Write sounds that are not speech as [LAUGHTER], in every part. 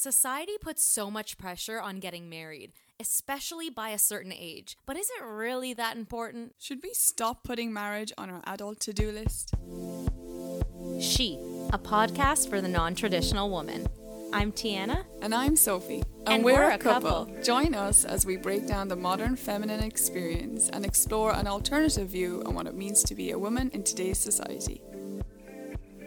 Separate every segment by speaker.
Speaker 1: Society puts so much pressure on getting married, especially by a certain age. But is it really that important?
Speaker 2: Should we stop putting marriage on our adult to do list?
Speaker 1: She, a podcast for the non traditional woman. I'm Tiana.
Speaker 2: And I'm Sophie.
Speaker 1: And we're a couple.
Speaker 2: Join us as we break down the modern feminine experience and explore an alternative view on what it means to be a woman in today's society.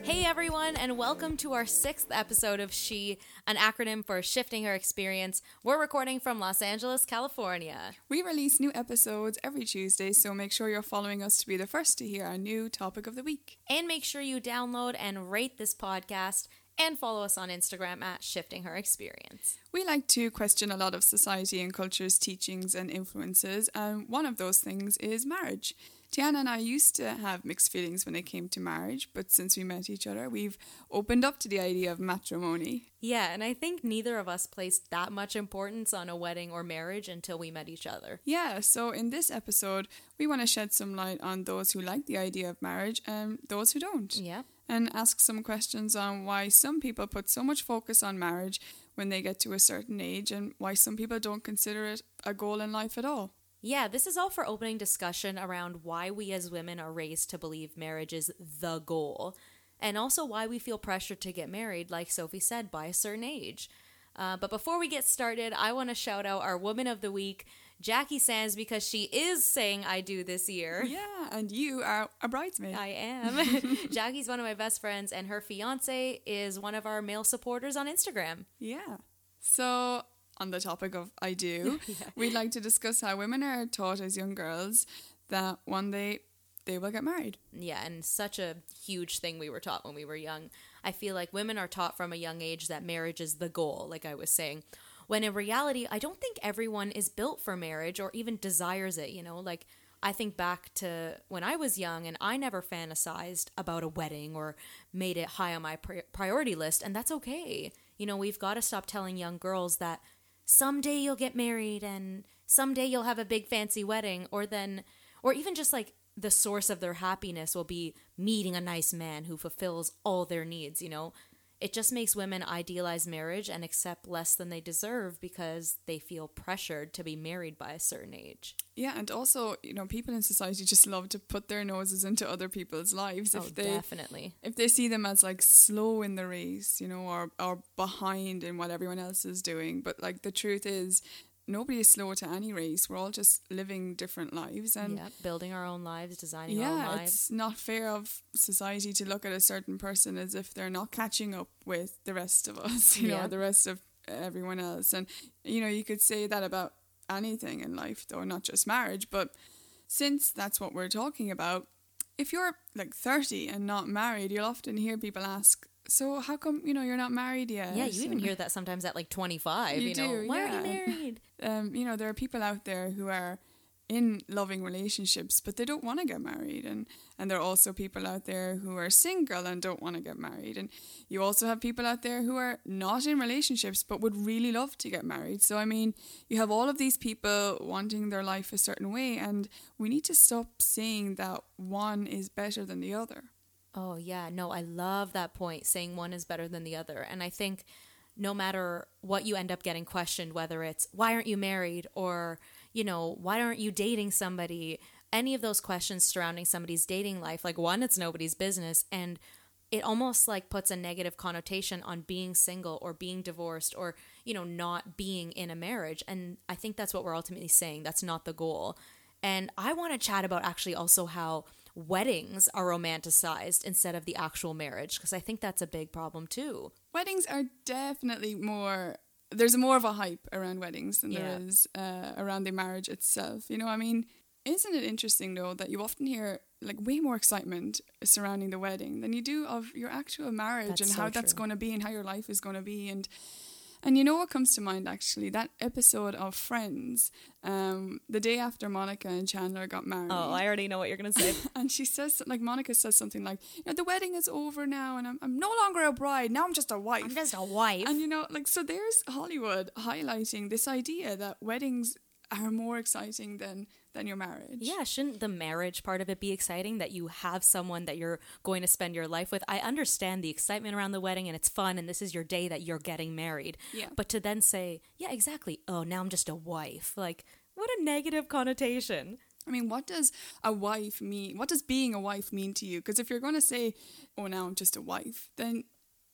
Speaker 1: Hey everyone, and welcome to our sixth episode of She, an acronym for Shifting Her Experience. We're recording from Los Angeles, California.
Speaker 2: We release new episodes every Tuesday, so make sure you're following us to be the first to hear our new topic of the week.
Speaker 1: And make sure you download and rate this podcast and follow us on Instagram at Shifting Her Experience.
Speaker 2: We like to question a lot of society and culture's teachings and influences, and one of those things is marriage. Tiana and I used to have mixed feelings when it came to marriage, but since we met each other, we've opened up to the idea of matrimony.
Speaker 1: Yeah, and I think neither of us placed that much importance on a wedding or marriage until we met each other.
Speaker 2: Yeah, so in this episode, we want to shed some light on those who like the idea of marriage and those who don't.
Speaker 1: Yeah.
Speaker 2: And ask some questions on why some people put so much focus on marriage when they get to a certain age and why some people don't consider it a goal in life at all.
Speaker 1: Yeah, this is all for opening discussion around why we as women are raised to believe marriage is the goal, and also why we feel pressured to get married, like Sophie said, by a certain age. Uh, but before we get started, I want to shout out our Woman of the Week, Jackie Sands, because she is saying I do this year.
Speaker 2: Yeah, and you are a bridesmaid.
Speaker 1: I am. [LAUGHS] [LAUGHS] Jackie's one of my best friends, and her fiance is one of our male supporters on Instagram.
Speaker 2: Yeah. So, on the topic of I do, [LAUGHS] we'd like to discuss how women are taught as young girls that one day they will get married.
Speaker 1: Yeah, and such a huge thing we were taught when we were young. I feel like women are taught from a young age that marriage is the goal, like I was saying. When in reality, I don't think everyone is built for marriage or even desires it, you know? Like, I think back to when I was young and I never fantasized about a wedding or made it high on my pri- priority list, and that's okay. You know, we've got to stop telling young girls that someday you'll get married and someday you'll have a big fancy wedding, or then, or even just like the source of their happiness will be meeting a nice man who fulfills all their needs, you know? It just makes women idealize marriage and accept less than they deserve because they feel pressured to be married by a certain age.
Speaker 2: Yeah, and also, you know, people in society just love to put their noses into other people's lives
Speaker 1: oh,
Speaker 2: if they
Speaker 1: definitely.
Speaker 2: if they see them as like slow in the race, you know, or or behind in what everyone else is doing. But like the truth is nobody is slow to any race. We're all just living different lives and
Speaker 1: yeah, building our own lives, designing our own
Speaker 2: yeah,
Speaker 1: lives.
Speaker 2: it's not fair of society to look at a certain person as if they're not catching up with the rest of us, [LAUGHS] you
Speaker 1: Yeah.
Speaker 2: know, the rest of everyone else. And, you know, you could say that about anything in life, though, not just marriage. But since that's what we're talking about, if you're like 30 and not married, you'll often hear people ask, so how come, you know, you're not married yet?
Speaker 1: Yeah, you even hear that sometimes at like 25,
Speaker 2: You
Speaker 1: you, know.
Speaker 2: do,
Speaker 1: Why
Speaker 2: yeah.
Speaker 1: aren't you married?
Speaker 2: um, you know, there are people out there who are in loving relationships, but they don't want to get married, and and there are also people out there who are single and don't want to get married, and you also have people out there who are not in relationships but would really love to get married. So I mean, you have all of these people wanting their life a certain way, and we need to stop saying that one is better than the other.
Speaker 1: Oh, yeah. No, I love that point, saying one is better than the other. And I think no matter what you end up getting questioned, whether it's why aren't you married or, you know, why aren't you dating somebody, any of those questions surrounding somebody's dating life, like one, it's nobody's business. And it almost like puts a negative connotation on being single or being divorced or, you know, not being in a marriage. And I think that's what we're ultimately saying. That's not the goal. And I want to chat about actually also how weddings are romanticized instead of the actual marriage because I think that's a big problem too.
Speaker 2: Weddings are definitely more. There's more of a hype around weddings than
Speaker 1: Yeah.
Speaker 2: there is uh, around the marriage itself. You know, I mean, isn't it interesting though that you often hear like way more excitement surrounding the wedding than you do of your actual marriage
Speaker 1: That's
Speaker 2: and
Speaker 1: so
Speaker 2: how that's going to be and how your life is going to be and and you know what comes to mind actually that episode of Friends, um, the day after Monica and Chandler got married.
Speaker 1: Oh, I already know what you're going to say. [LAUGHS]
Speaker 2: And she says, like, Monica says something like, you know, the wedding is over now and I'm, I'm no longer a bride. Now I'm just a wife.
Speaker 1: I'm just a wife.
Speaker 2: And, you know, like, so there's Hollywood highlighting this idea that weddings are more exciting than than your marriage.
Speaker 1: Yeah, shouldn't the marriage part of it be exciting that you have someone that you're going to spend your life with? I understand the excitement around the wedding and it's fun and this is your day that you're getting married.
Speaker 2: Yeah.
Speaker 1: But to then say, yeah, exactly. Oh, now I'm just a wife. Like, what a negative connotation.
Speaker 2: I mean, what does a wife mean? What does being a wife mean to you? Because if you're going to say, oh, now I'm just a wife, then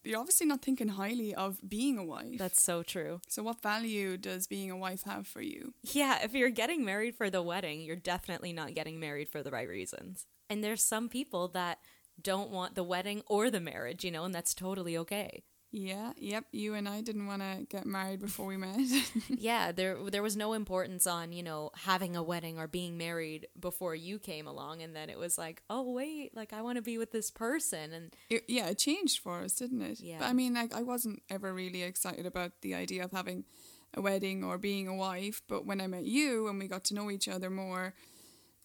Speaker 2: you're obviously not thinking highly of being a wife.
Speaker 1: That's so true.
Speaker 2: So, what value does being a wife have for you?
Speaker 1: Yeah, if you're getting married for the wedding, you're definitely not getting married for the right reasons. And there's some people that don't want the wedding or the marriage, you know, and that's totally okay.
Speaker 2: Yeah, yep. You and I didn't want to get married before we met. [LAUGHS]
Speaker 1: yeah, there there was no importance on, you know, having a wedding or being married before you came along and then it was like, "Oh, wait, like I want to be with this person." And
Speaker 2: it, yeah, it changed for us, didn't it?
Speaker 1: Yeah.
Speaker 2: But I mean, like I wasn't ever really excited about the idea of having a wedding or being a wife, but when I met you and we got to know each other more,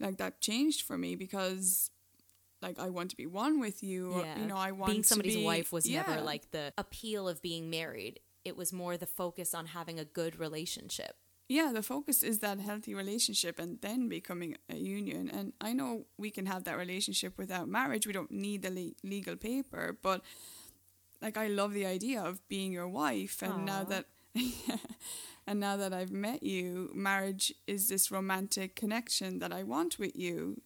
Speaker 2: like that changed for me because like I want to be one with you. Or,
Speaker 1: yeah.
Speaker 2: you know, I want
Speaker 1: being somebody's
Speaker 2: be,
Speaker 1: wife was
Speaker 2: yeah.
Speaker 1: never like the appeal of being married. It was more the focus on having a good relationship.
Speaker 2: Yeah, the focus is that healthy relationship and then becoming a union. And I know we can have that relationship without marriage. We don't need the le- legal paper, but like I love the idea of being your wife. And
Speaker 1: Aww.
Speaker 2: now that [LAUGHS] and now that I've met you, marriage is this romantic connection that I want with you.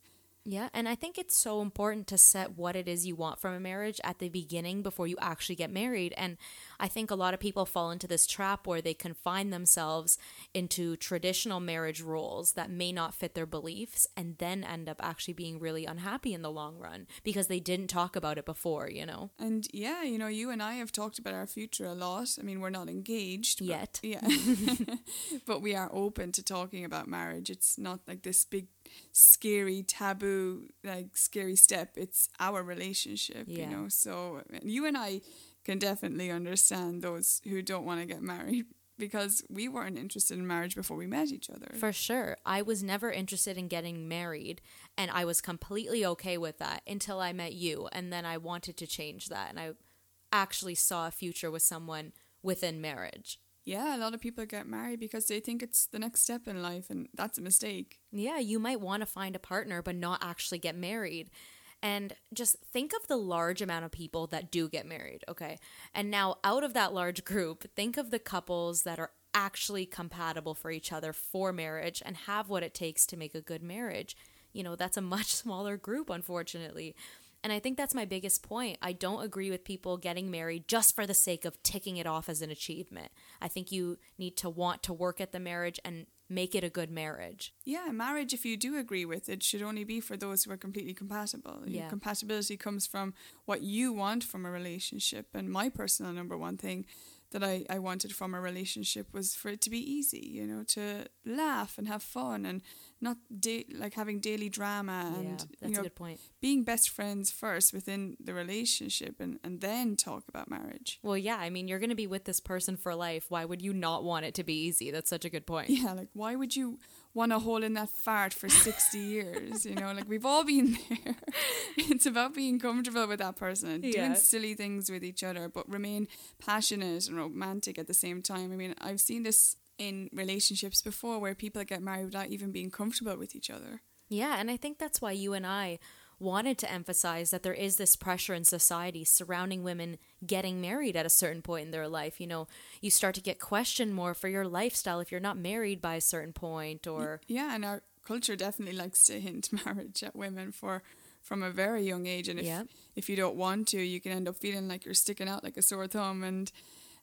Speaker 1: Yeah, and I think it's so important to set what it is you want from a marriage at the beginning before you actually get married. And I think a lot of people fall into this trap where they confine themselves into traditional marriage roles that may not fit their beliefs and then end up actually being really unhappy in the long run because they didn't talk about it before, you know?
Speaker 2: And yeah, you know, you and I have talked about our future a lot. I mean, we're not engaged but-
Speaker 1: Yet.
Speaker 2: Yeah. [LAUGHS] [LAUGHS] but we are open to talking about marriage. It's not like this big scary taboo like scary step it's our relationship
Speaker 1: Yeah.
Speaker 2: you know so you and i can definitely understand those who don't want to get married [LAUGHS] because we weren't interested in marriage before we met each other
Speaker 1: For sure. I was never interested in getting married, and I was completely okay with that until I met you. And then I wanted to change that, and I actually saw a future with someone within marriage.
Speaker 2: Yeah a lot of people get married because they think it's the next step in life and that's a mistake
Speaker 1: Yeah, you might want to find a partner, but not actually get married. And just think of the large amount of people that do get married, okay? And now, out of that large group, think of the couples that are actually compatible for each other for marriage and have what it takes to make a good marriage. You know, that's a much [LAUGHS] smaller group, unfortunately. And I think that's my biggest point. I don't agree with people getting married just for the sake of ticking it off as an achievement. I think you need to want to work at the marriage and make it a good marriage.
Speaker 2: Yeah, marriage, if you do agree with it, should only be for those who are completely compatible. Your
Speaker 1: Yeah.
Speaker 2: compatibility comes from what you want from a relationship. And my personal number one thing that I, I wanted from a relationship was for it to be easy, you know, to laugh and have fun and not da- like having daily drama and,
Speaker 1: yeah, that's
Speaker 2: you know,
Speaker 1: a good point.
Speaker 2: being best friends first within the relationship and, and then talk about marriage.
Speaker 1: Well, yeah, I mean, you're going to be with this person for life. Why would you not want it to be easy? That's such a good point.
Speaker 2: Yeah, like why would you want to hold in that fart for 60 [LAUGHS] years? You know, like we've all been there. [LAUGHS] It's about being comfortable with that person and
Speaker 1: Yeah.
Speaker 2: doing silly things with each other, but remain passionate and romantic at the same time. I mean, I've seen this in relationships before where people get married without even being comfortable with each other.
Speaker 1: Yeah, and I think that's why you and I wanted to emphasize that there is this pressure in society surrounding women getting married at a certain point in their life. You know, you start to get questioned more for your lifestyle if you're not married by a certain point or
Speaker 2: Yeah, and our culture definitely likes to hint [LAUGHS] marriage at women for from a very young age and if
Speaker 1: Yeah.
Speaker 2: if you don't want to, you can end up feeling like you're sticking out like a sore thumb and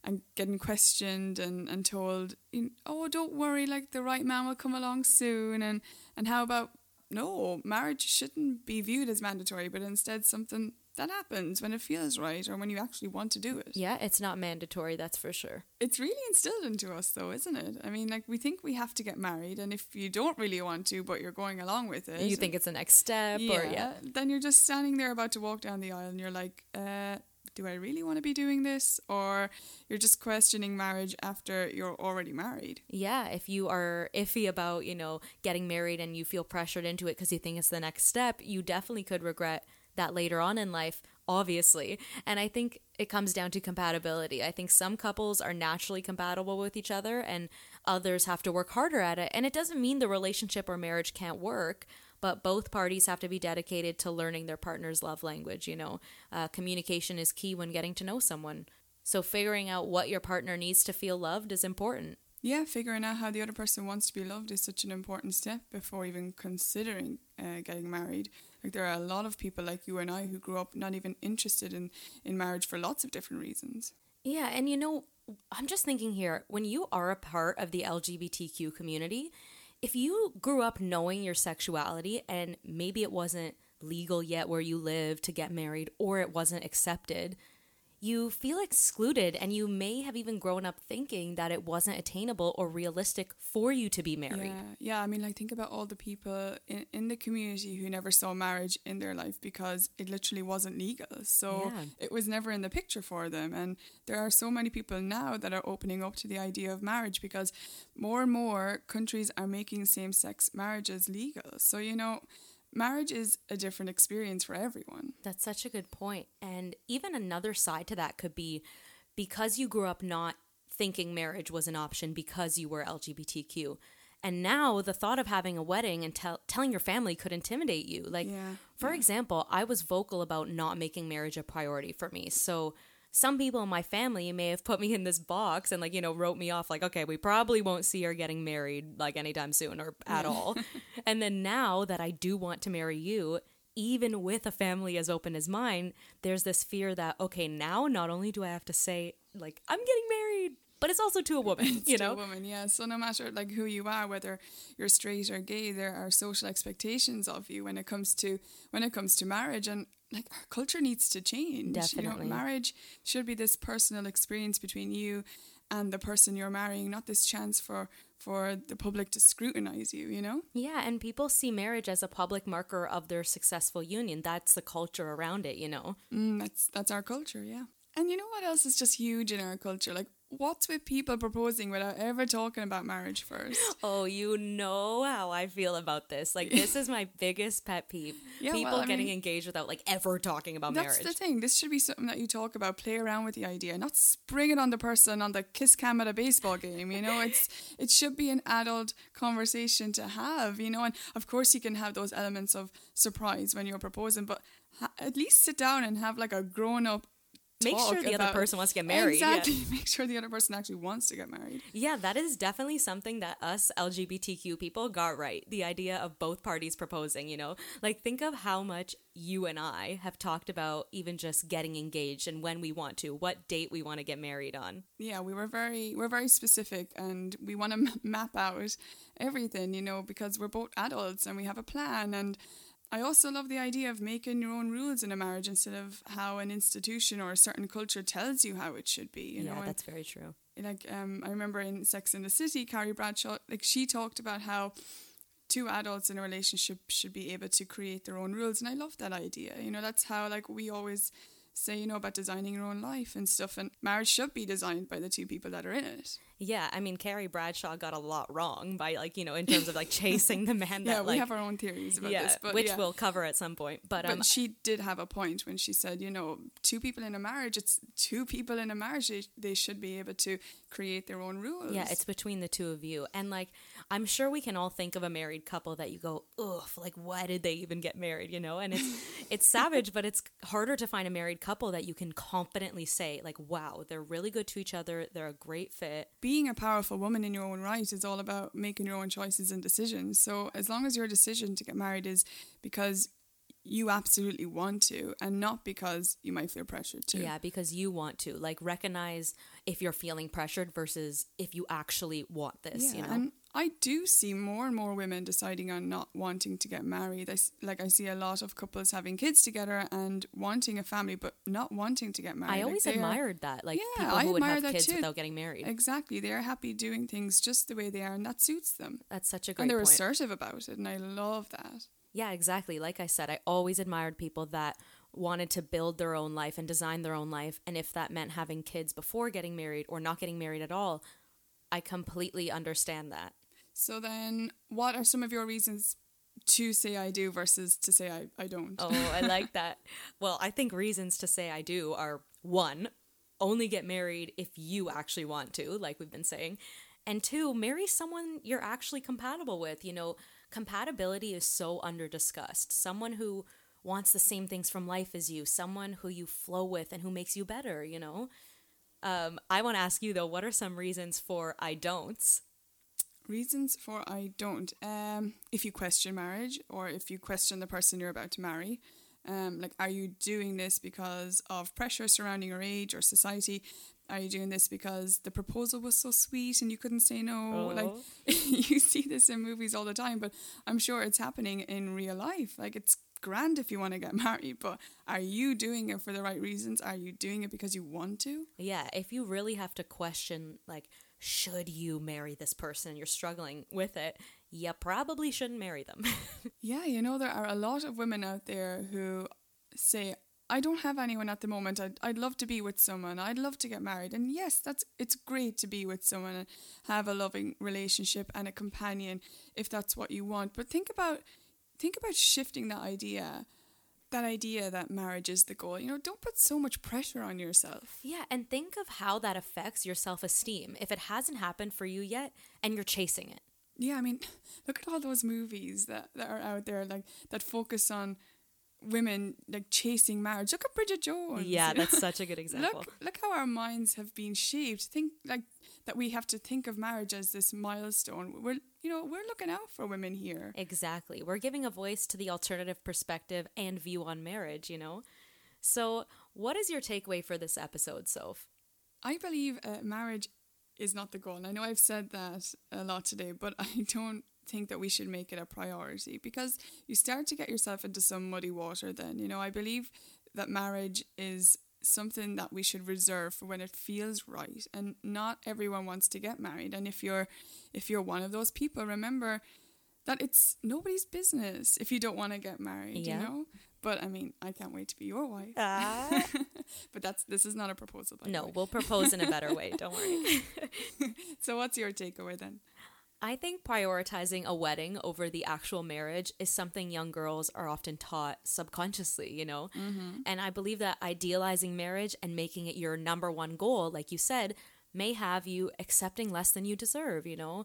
Speaker 2: and getting questioned and, and told, you- oh, don't worry, like the right man will come along soon. And, and how about, no, marriage shouldn't be viewed as mandatory, but instead something that happens when it feels right or when you actually want to do it.
Speaker 1: yeah, it's not mandatory, that's for sure.
Speaker 2: It's really instilled into us, though, isn't it? I mean, like, we think we have to get married, and if you don't really want to, but you're going along with it.
Speaker 1: You think it's the next step or yeah.
Speaker 2: Then you're just standing there about to walk down the aisle and you're like, uh, do I really want to be doing this? Or you're just questioning marriage after you're already married.
Speaker 1: Yeah, if you are iffy about, you know, getting married and you feel pressured into it because you think it's the next step, you definitely could regret that later on in life. obviously. And I think it comes down to compatibility. I think some couples are naturally compatible with each other and others have to work harder at it. And it doesn't mean the relationship or marriage can't work, but both parties have to be dedicated to learning their partner's love language. You know, uh, communication is key when getting to know someone. So figuring out what your partner needs to feel loved is important.
Speaker 2: Yeah, figuring out how the other person wants to be loved is such an important step before even considering uh, getting married. Like there are a lot of people like you and I who grew up not even interested in in marriage for lots of different reasons.
Speaker 1: Yeah, and you know, I'm just thinking here, when you are a part of the LGBTQ community, if you grew up knowing your sexuality and maybe it wasn't legal yet where you live to get married or it wasn't accepted, you feel excluded and you may have even grown up thinking that it wasn't attainable or realistic for you to be married.
Speaker 2: Yeah, yeah. I mean, like, think about all the people in, in the community who never saw marriage in their life because it literally wasn't legal. So
Speaker 1: Yeah.
Speaker 2: it was never in the picture for them. And there are so many people now that are opening up to the idea of marriage because more and more countries are making same sex marriages legal. So, you know, marriage is a different experience for everyone.
Speaker 1: That's such a good point. And even another side to that could be because you grew up not thinking marriage was an option because you were LGBTQ. And now the thought of having a wedding and tell, telling your family could intimidate you. Like,
Speaker 2: Yeah,
Speaker 1: for example, I was vocal about not making marriage a priority for me. So some people in my family may have put me in this box and like you know wrote me off like okay we probably won't see her getting married like anytime soon or at all. [LAUGHS] And then now that i do want to marry you even with a family as open as mine there's this fear that okay now not only do i have to say like i'm getting married but it's also to a woman
Speaker 2: It's
Speaker 1: you
Speaker 2: to a woman, yeah. So no matter like who you are, whether you're straight or gay, there are social expectations of you when it comes to when it comes to marriage, and like our culture needs to change.
Speaker 1: Definitely.
Speaker 2: you know, marriage should be this personal experience between you and the person you're marrying, not this chance for for the public to scrutinize you. You know.
Speaker 1: yeah and people see marriage as a public marker of their successful union that's the culture around it you know
Speaker 2: Mm, that's that's our culture, yeah. And you know what else is just huge in our culture? Like, what's with people proposing without ever talking about marriage first?
Speaker 1: Oh, you know how I feel about this. Like this is my biggest pet peeve.
Speaker 2: Yeah,
Speaker 1: People
Speaker 2: well,
Speaker 1: getting
Speaker 2: mean-
Speaker 1: engaged without like ever talking about
Speaker 2: That's
Speaker 1: marriage.
Speaker 2: That's the thing. This should be something that you talk about, play around with the idea, not spring it on the person on the kiss cam at a baseball game. You know, it's [LAUGHS] it should be an adult conversation to have. You know, and of course you can have those elements of surprise when you're proposing, but at least sit down and have like a grown up.
Speaker 1: Make sure the other person wants to get married, yeah.
Speaker 2: Exactly. [LAUGHS] Make sure the other person actually wants to get married.
Speaker 1: Yeah, that is definitely something that us LGBTQ people got right. The idea of both parties proposing, you know? Like think of how much you and I have talked about even just getting engaged and when we want to, what date we want to get married on.
Speaker 2: yeah we were very we're very specific and we want to map out everything you know because we're both adults and we have a plan and i also love the idea of making your own rules in a marriage instead of how an institution or a certain culture tells you how it should be you
Speaker 1: yeah,
Speaker 2: know and
Speaker 1: that's very true.
Speaker 2: like um i remember in sex in the city carrie bradshaw like she talked about how two adults in a relationship should be able to create their own rules and i love that idea you know that's how like we always say you know about designing your own life and stuff and marriage should be designed by the two people that are in it
Speaker 1: Yeah, I mean Carrie Bradshaw got a lot wrong by like, you know, in terms of like chasing the man [LAUGHS] that
Speaker 2: yeah we have our own theories about
Speaker 1: yeah,
Speaker 2: this but
Speaker 1: which
Speaker 2: yeah.
Speaker 1: we'll cover at some point. But um,
Speaker 2: but she did have a point when she said, you know, two people in a marriage, it's two people in a marriage, they, they should be able to create their own rules.
Speaker 1: yeah, it's between the two of you, and like I'm sure we can all think of a married couple that you go, ugh, like why did they even get married? You know, and it's [LAUGHS] it's savage, but it's harder to find a married couple that you can confidently say like, wow, they're really good to each other, they're a great fit.
Speaker 2: Being a powerful woman in your own right is all about making your own choices and decisions. So as long as your decision to get married is because you absolutely want to and not because you might feel pressured to.
Speaker 1: Yeah, because you want to like recognize if you're feeling pressured versus if you actually want this.
Speaker 2: Yeah,
Speaker 1: you know,
Speaker 2: and I do see more and more women deciding on not wanting to get married. I, like I see a lot of couples having kids together and wanting a family, but not wanting to get married.
Speaker 1: I
Speaker 2: Like,
Speaker 1: always
Speaker 2: are-
Speaker 1: admired that, like
Speaker 2: Yeah,
Speaker 1: people
Speaker 2: I
Speaker 1: who would
Speaker 2: admire
Speaker 1: have kids
Speaker 2: too.
Speaker 1: without getting married.
Speaker 2: Exactly, they are happy doing things just the way they are, and that suits them.
Speaker 1: That's such a great
Speaker 2: and they're
Speaker 1: point.
Speaker 2: assertive about it, and I love that.
Speaker 1: Yeah, exactly. Like I said, I always admired people that wanted to build their own life and design their own life. And if that meant having kids before getting married or not getting married at all, I completely understand that.
Speaker 2: So then, what are some of your reasons to say I do versus to say I, I don't.
Speaker 1: Oh, I like [LAUGHS] that. Well, I think reasons to say I do are one, only get married if you actually want to, like we've been saying. And two, marry someone you're actually compatible with. You know, compatibility is so under discussed. Someone who wants the same things from life as you, someone who you flow with and who makes you better, you know? Um, I want to ask you though, what are some reasons for I don'ts?
Speaker 2: Reasons for I don't. Um, if you question marriage or if you question the person you're about to marry, um, like, are you doing this because of pressure surrounding your age or society? Are you doing this because the proposal was so sweet and you couldn't say no?
Speaker 1: Oh.
Speaker 2: Like, [LAUGHS] you see this in movies all the time, but I'm sure it's happening in real life. Like, it's grand if you want to get [LAUGHS] married, but are you doing it for the right reasons? Are you doing it because you want to?
Speaker 1: Yeah, if you really have to question, like, should you marry this person and you're struggling with it, you probably shouldn't marry them. [LAUGHS]
Speaker 2: Yeah, you know, there are a lot of women out there who say, I don't have anyone at the moment. I'd, I'd love to be with someone. I'd love to get married. And yes, that's it's great to be with someone and have a loving relationship and a companion if that's what you want. But think about think about shifting that idea. That idea that marriage is the goal. You know, don't put so much pressure on yourself.
Speaker 1: yeah, and think of how that affects your self esteem if it hasn't happened for you yet and you're chasing it.
Speaker 2: Yeah, I mean, [LAUGHS] look at all those movies that, that are out there like that focus on women like chasing marriage. Look at Bridget Jones.
Speaker 1: Yeah,
Speaker 2: you [LAUGHS] know?
Speaker 1: that's such a good example.
Speaker 2: Look, look how our minds have been shaped. Think like that we have to think of marriage as this milestone. We're, you know, we're looking out for women here.
Speaker 1: Exactly. We're giving a voice to the alternative perspective and view on marriage, you know? So, what is your takeaway for this episode, Soph?
Speaker 2: I believe uh, marriage is not the goal. And I know I've said that a lot today, but [LAUGHS] I don't think that we should make it a priority because you start to get yourself into some muddy water then. You know, I believe that marriage is something that we should reserve for when it feels right and not everyone wants to get married and if you're if you're one of those people remember that it's nobody's business if you don't want to get married
Speaker 1: Yeah.
Speaker 2: you know but i mean i can't wait to be your wife
Speaker 1: Ah. [LAUGHS]
Speaker 2: but that's this is not a proposal by
Speaker 1: no, we'll propose in a better way. Don't worry. [LAUGHS]
Speaker 2: so what's your takeaway then
Speaker 1: I think prioritizing a wedding over the actual marriage is something young girls are often taught subconsciously, you know? And I believe that idealizing marriage and making it your number one goal, like you said, may have you accepting less than you deserve, you know?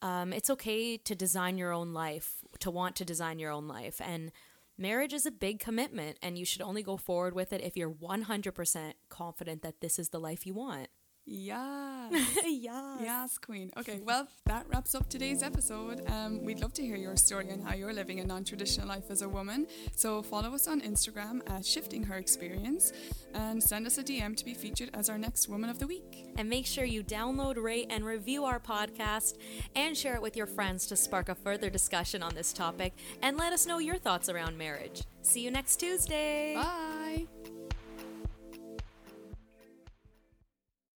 Speaker 1: Um, it's okay to design your own life, to want to design your own life. And marriage is a big commitment, and you should only go forward with it if you're 100% confident that this is the life you want.
Speaker 2: Yeah [LAUGHS]
Speaker 1: yeah.
Speaker 2: Yes, Queen. Okay, well, that wraps up today's episode. Um, we'd love to hear your story and how you're living a non traditional life as a woman. So follow us on Instagram at Shifting Her Experience and send us a DM to be featured as our next Woman of the Week.
Speaker 1: And make sure you download, rate, and review our podcast and share it with your friends to spark a further discussion on this topic and let us know your thoughts around marriage. See you next Tuesday.
Speaker 2: Bye.